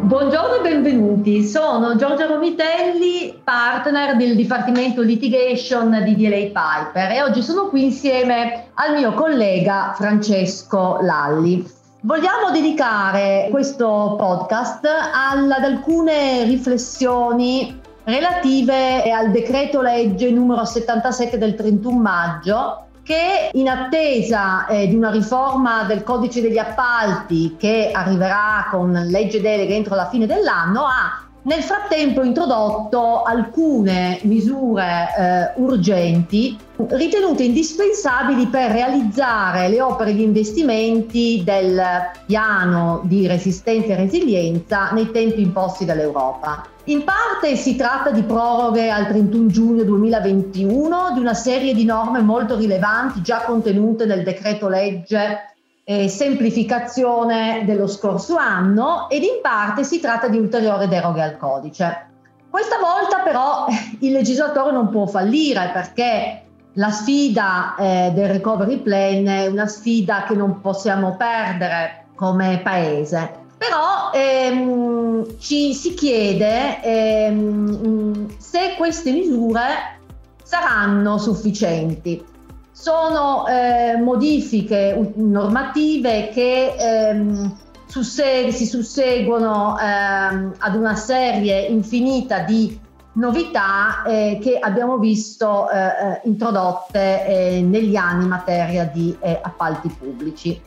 Buongiorno e benvenuti, sono Giorgia Romitelli, partner del Dipartimento Litigation di DLA Piper e oggi sono qui insieme al mio collega Francesco Lalli. Vogliamo dedicare questo podcast ad alcune riflessioni relative al decreto legge numero 77 del 31 maggio che in attesa eh, di una riforma del codice degli appalti che arriverà con legge delega entro la fine dell'anno ha nel frattempo introdotto alcune misure eh, urgenti ritenute indispensabili per realizzare le opere di investimenti del piano di resistenza e resilienza nei tempi imposti dall'Europa. In parte si tratta di proroghe al 31 giugno 2021 di una serie di norme molto rilevanti già contenute nel decreto legge eh, semplificazione dello scorso anno ed in parte si tratta di ulteriori deroghe al codice. Questa volta però il legislatore non può fallire perché la sfida eh, del recovery plan è una sfida che non possiamo perdere come paese. Però ehm, ci si chiede ehm, se queste misure saranno sufficienti sono eh, modifiche normative che ehm, susseg- si susseguono ehm, ad una serie infinita di novità eh, che abbiamo visto eh, eh introdotte eh, negli anni in materia di eh, appalti pubblici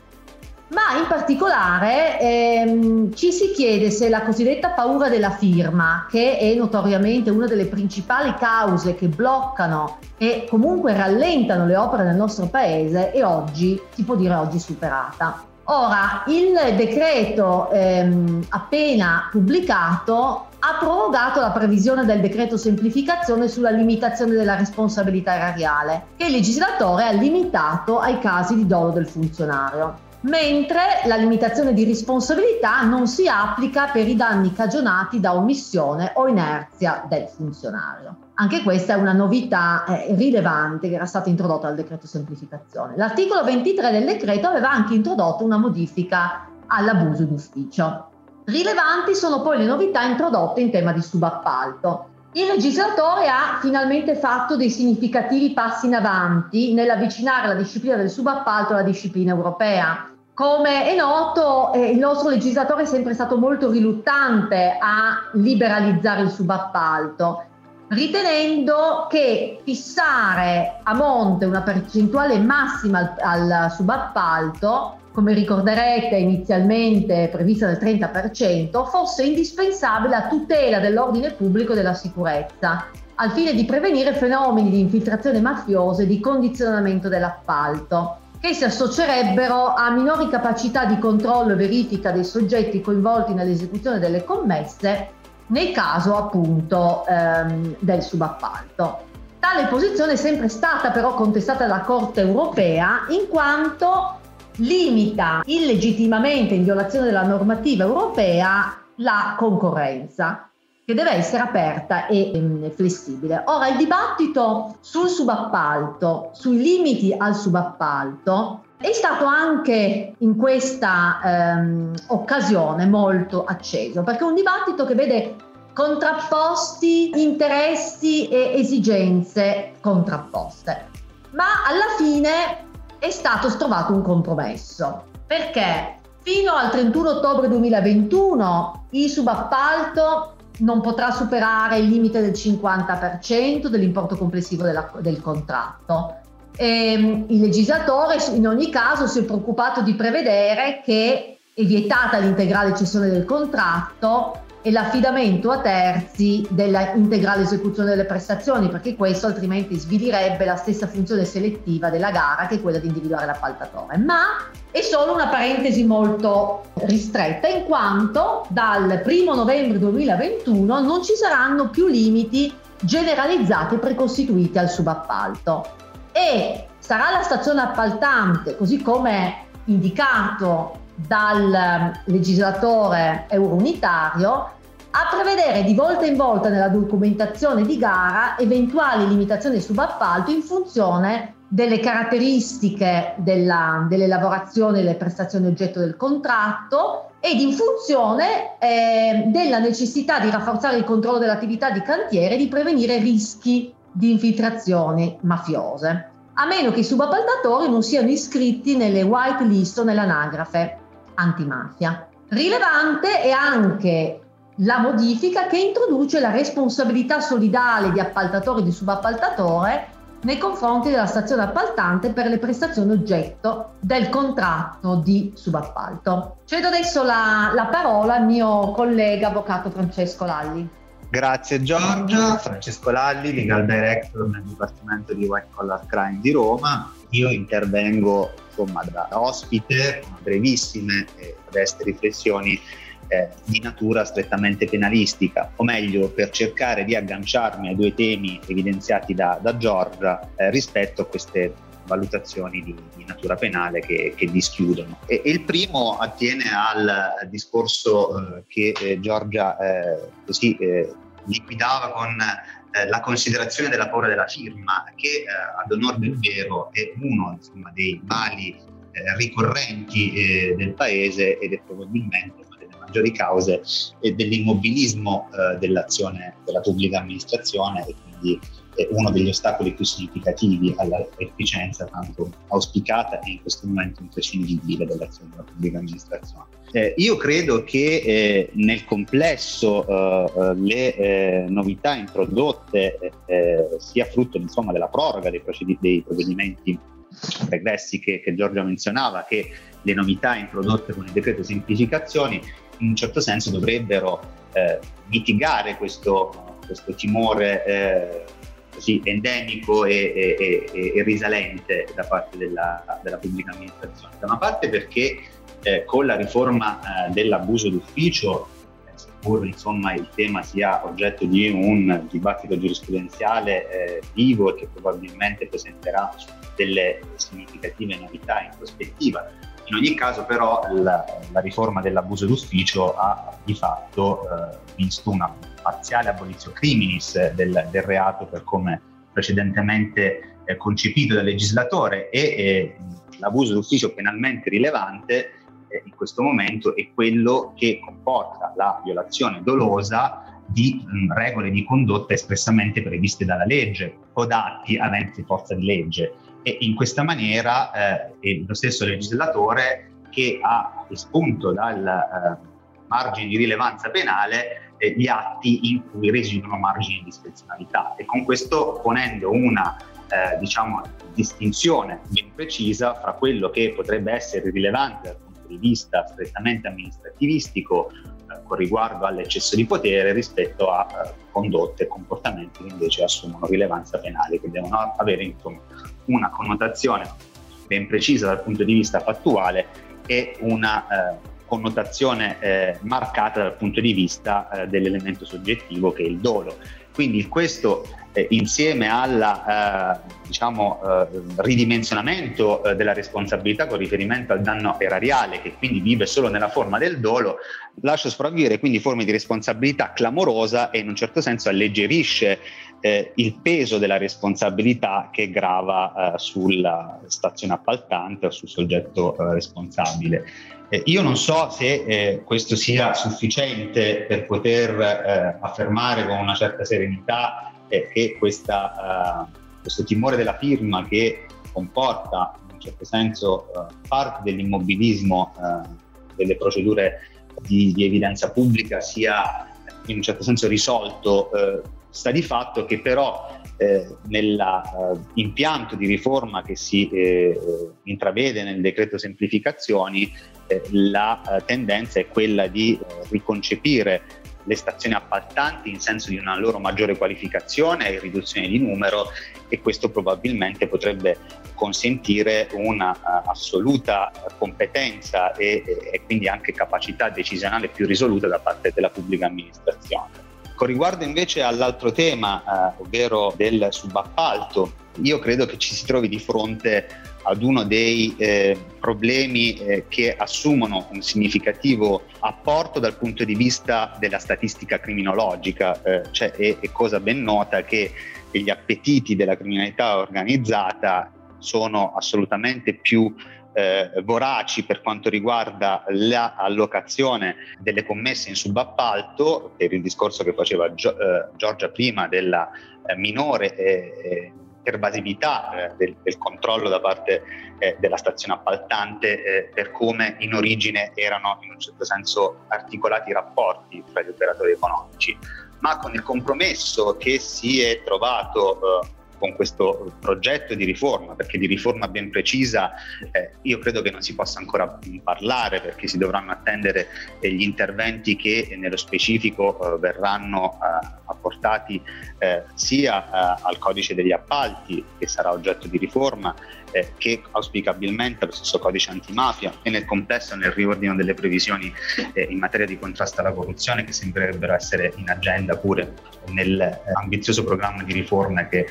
ma in particolare ehm, ci si chiede se la cosiddetta paura della firma, che è notoriamente una delle principali cause che bloccano e comunque rallentano le opere nel nostro paese, è oggi, si può dire oggi superata. Ora, il decreto ehm, appena pubblicato ha prorogato la previsione del decreto semplificazione sulla limitazione della responsabilità erariale, che il legislatore ha limitato ai casi di dolo del funzionario mentre la limitazione di responsabilità non si applica per i danni cagionati da omissione o inerzia del funzionario. Anche questa è una novità eh, rilevante che era stata introdotta dal decreto semplificazione. L'articolo 23 del decreto aveva anche introdotto una modifica all'abuso d'ufficio. Rilevanti sono poi le novità introdotte in tema di subappalto. Il legislatore ha finalmente fatto dei significativi passi in avanti nell'avvicinare la disciplina del subappalto alla disciplina europea. Come è noto, eh, il nostro legislatore è sempre stato molto riluttante a liberalizzare il subappalto, ritenendo che fissare a monte una percentuale massima al, al subappalto, come ricorderete inizialmente prevista del 30%, fosse indispensabile a tutela dell'ordine pubblico e della sicurezza, al fine di prevenire fenomeni di infiltrazione mafiosa e di condizionamento dell'appalto che si associerebbero a minori capacità di controllo e verifica dei soggetti coinvolti nell'esecuzione delle commesse nel caso appunto ehm, del subappalto. Tale posizione è sempre stata però contestata dalla Corte europea in quanto limita illegittimamente in violazione della normativa europea la concorrenza che deve essere aperta e um, flessibile. Ora, il dibattito sul subappalto, sui limiti al subappalto, è stato anche in questa um, occasione molto acceso, perché è un dibattito che vede contrapposti interessi e esigenze contrapposte. Ma alla fine è stato trovato un compromesso, perché fino al 31 ottobre 2021 il subappalto non potrà superare il limite del 50% dell'importo complessivo della, del contratto. E, ehm, il legislatore in ogni caso si è preoccupato di prevedere che è vietata l'integrale cessione del contratto e l'affidamento a terzi della integrale esecuzione delle prestazioni, perché questo altrimenti svilirebbe la stessa funzione selettiva della gara, che è quella di individuare l'appaltatore. Ma è solo una parentesi molto ristretta, in quanto dal 1 novembre 2021 non ci saranno più limiti generalizzati precostituiti al subappalto e sarà la stazione appaltante, così come indicato dal legislatore eurounitario a prevedere di volta in volta nella documentazione di gara eventuali limitazioni subappalto in funzione delle caratteristiche della, e delle prestazioni oggetto del contratto ed in funzione eh, della necessità di rafforzare il controllo dell'attività di cantiere e di prevenire rischi di infiltrazioni mafiose, a meno che i subappaltatori non siano iscritti nelle white list o nell'anagrafe antimafia. Rilevante è anche la modifica che introduce la responsabilità solidale di appaltatore e di subappaltatore nei confronti della stazione appaltante per le prestazioni oggetto del contratto di subappalto. Cedo adesso la, la parola al mio collega avvocato Francesco Lalli. Grazie Giorgia, Francesco Lalli, Legal Director nel Dipartimento di White Collar Crime di Roma. Io intervengo insomma da ospite brevissime e modeste riflessioni eh, di natura strettamente penalistica, o meglio per cercare di agganciarmi ai due temi evidenziati da, da Giorgia eh, rispetto a queste valutazioni di, di natura penale che, che dischiudono. E, e, il primo attiene al discorso eh, che eh, Giorgia eh, così eh, liquidava con eh, la considerazione della paura della firma, che ad onore del vero è uno insomma, dei mali ricorrenti del paese ed è probabilmente maggiori cause e dell'immobilismo eh, dell'azione della pubblica amministrazione e quindi è uno degli ostacoli più significativi all'efficienza tanto auspicata e in questo momento imprescindibile dell'azione della pubblica amministrazione. Eh, io credo che eh, nel complesso eh, eh le eh, novità introdotte eh, sia frutto insomma, della proroga dei, procedi- dei provvedimenti regressi che, che Giorgio menzionava, che le novità introdotte con il decreto semplificazioni in un certo senso dovrebbero mitigare questo, questo timore così endemico e, e, e, e, risalente da parte della, della, pubblica amministrazione. Da una parte perché eh, con la riforma eh, dell'abuso d'ufficio, eh, seppur insomma, il tema sia oggetto di un dibattito giurisprudenziale eh, vivo e che probabilmente presenterà delle significative novità in prospettiva, in ogni caso però la, la riforma dell'abuso d'ufficio ha di fatto eh, visto una parziale abolizione criminis del, del reato per come precedentemente eh, concepito dal legislatore e eh, l'abuso d'ufficio penalmente rilevante eh, in questo momento è quello che comporta la violazione dolosa di mh, regole di condotta espressamente previste dalla legge o da atti aventi forza di legge e in questa maniera eh, lo stesso legislatore che ha espunto dal eh, margine di rilevanza penale eh, gli atti in cui residuano margini di discrezionalità. E con questo ponendo una eh, diciamo, distinzione ben precisa fra quello che potrebbe essere rilevante dal punto di vista strettamente amministrativistico eh, con riguardo all'eccesso di potere rispetto a eh, condotte e comportamenti che invece assumono rilevanza penale, che devono avere insomma, una connotazione ben precisa dal punto di vista fattuale e una eh, connotazione eh, marcata dal punto di vista eh, dell'elemento soggettivo che è il dolo. Quindi questo eh, insieme al eh, diciamo, eh, ridimensionamento eh, della responsabilità con riferimento al danno erariale che quindi vive solo nella forma del dolo, lascia sopravvivere quindi forme di responsabilità clamorosa e in un certo senso alleggerisce eh, il peso della responsabilità che grava eh, sulla stazione appaltante o sul soggetto responsabile. Eh, io non so se eh, questo sia sufficiente per poter eh, affermare con una certa serenità che questa, questo timore della firma che comporta in un certo senso parte dell'immobilismo delle procedure di, di, evidenza pubblica sia in un certo senso risolto Sta di fatto che però eh, nell'impianto eh, di riforma che si eh, intravede nel decreto semplificazioni, eh, la eh, tendenza è quella di eh, riconcepire le stazioni appaltanti in senso di una loro maggiore qualificazione e riduzione di numero e questo probabilmente potrebbe consentire una uh, assoluta competenza e, e, quindi anche capacità decisionale più risoluta da parte della pubblica amministrazione. Con riguardo invece all'altro tema, eh, ovvero del subappalto, io credo che ci si trovi di fronte ad uno dei eh, problemi eh, che assumono un significativo apporto dal punto di vista della statistica criminologica, eh, cioè è, è cosa ben nota che gli appetiti della criminalità organizzata sono assolutamente più eh, voraci per quanto riguarda l'allocazione delle commesse in subappalto, per il discorso che faceva Gio, eh, Giorgia prima della eh, minore eh, pervasività del, del, controllo da parte della stazione appaltante per come in origine erano in un certo senso articolati i rapporti tra gli operatori economici, ma con il compromesso che si è trovato con questo progetto di riforma, perché di riforma ben precisa eh, io credo che non si possa ancora parlare perché si dovranno attendere gli interventi che nello specifico eh, verranno eh, apportati eh, sia eh, al codice degli appalti che sarà oggetto di riforma che auspicabilmente allo stesso codice antimafia e nel complesso nel riordino delle previsioni in materia di contrasto alla corruzione che sembrerebbero essere in agenda pure nell'ambizioso programma di riforme che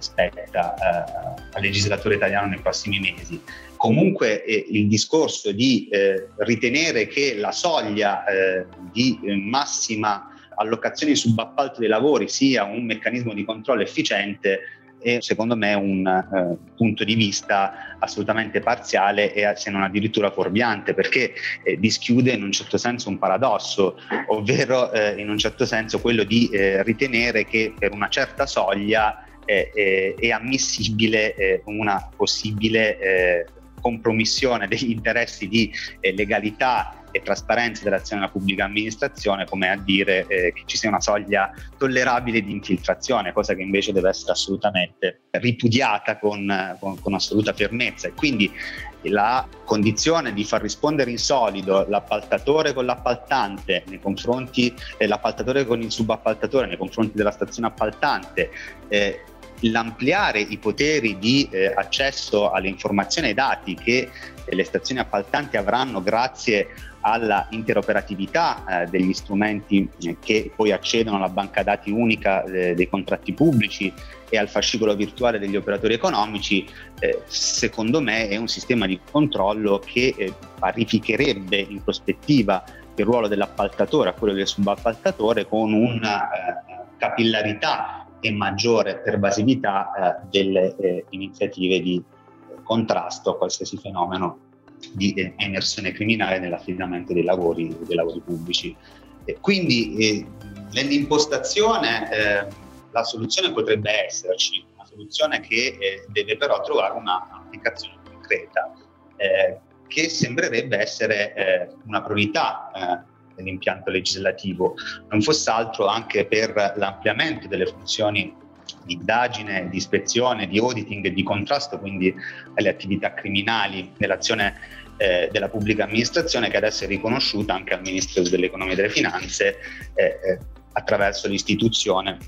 spetta eh, al legislatore italiano nei prossimi mesi. Comunque eh, il discorso di eh, ritenere che la soglia eh, di eh, massima allocazione subappalto dei lavori sia un meccanismo di controllo efficiente è secondo me un eh, punto di vista assolutamente parziale e se non addirittura fuorviante perché eh, dischiude in un certo senso un paradosso, ovvero eh, in un certo senso quello di ritenere che per una certa soglia è, è, è ammissibile eh, una possibile eh, compromissione degli interessi di eh, legalità e trasparenza dell'azione della pubblica amministrazione, come a dire eh, che ci sia una soglia tollerabile di infiltrazione, cosa che invece deve essere assolutamente ripudiata con, con, con assoluta fermezza. E quindi la condizione di far rispondere in solido l'appaltatore con l'appaltante nei confronti, eh, con il subappaltatore nei confronti della stazione appaltante, eh, l'ampliare i poteri di eh, accesso alle informazioni e ai dati che eh, le stazioni appaltanti avranno grazie alla interoperatività eh, degli strumenti eh, che poi accedono alla banca dati unica eh, dei contratti pubblici e al fascicolo virtuale degli operatori economici, eh, secondo me è un sistema di controllo che parificherebbe in prospettiva il ruolo dell'appaltatore a quello del subappaltatore con una capillarità e maggiore pervasività eh, delle eh, iniziative di contrasto a qualsiasi fenomeno di eh, emersione criminale nell'affidamento dei lavori, dei lavori pubblici. E quindi eh, nell'impostazione eh, la soluzione potrebbe esserci, una soluzione che deve però trovare un'applicazione concreta che sembrerebbe essere una priorità dell'impianto legislativo, non fosse altro anche per l'ampliamento delle funzioni di indagine, di ispezione, di auditing e di contrasto quindi alle attività criminali nell'azione eh, della pubblica amministrazione che adesso è riconosciuta anche al Ministero dell'Economia e delle Finanze eh, eh, attraverso l'istituzione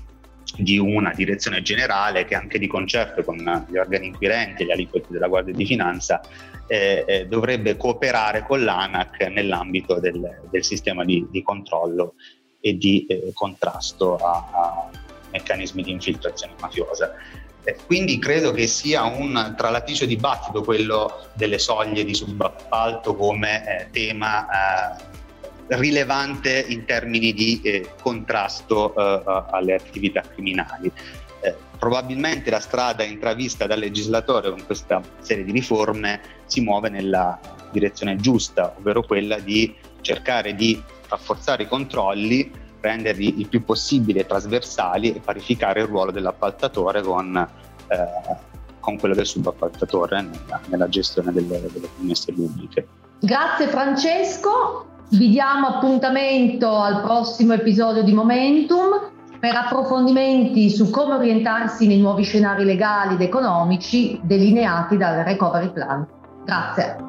di una direzione generale che anche di concerto con gli organi inquirenti e gli aliquoti della Guardia di Finanza eh, eh, dovrebbe cooperare con l'ANAC nell'ambito del, del sistema di, di, controllo e di eh, contrasto a, a, meccanismi di infiltrazione mafiosa. Eh, quindi credo che sia un tralatissimo dibattito quello delle soglie di subappalto come eh, tema eh, rilevante in termini di eh, contrasto eh, alle attività criminali. Eh, probabilmente la strada intravista dal legislatore con questa serie di riforme si muove nella direzione giusta, ovvero quella di cercare di rafforzare i controlli, renderli il più possibile trasversali e parificare il ruolo dell'appaltatore con, eh, con quello del subappaltatore nella, nella gestione delle, delle commesse pubbliche. Grazie Francesco, vi diamo appuntamento al prossimo episodio di Momentum per approfondimenti su come orientarsi nei nuovi scenari legali ed economici delineati dal Recovery Plan. Grazie.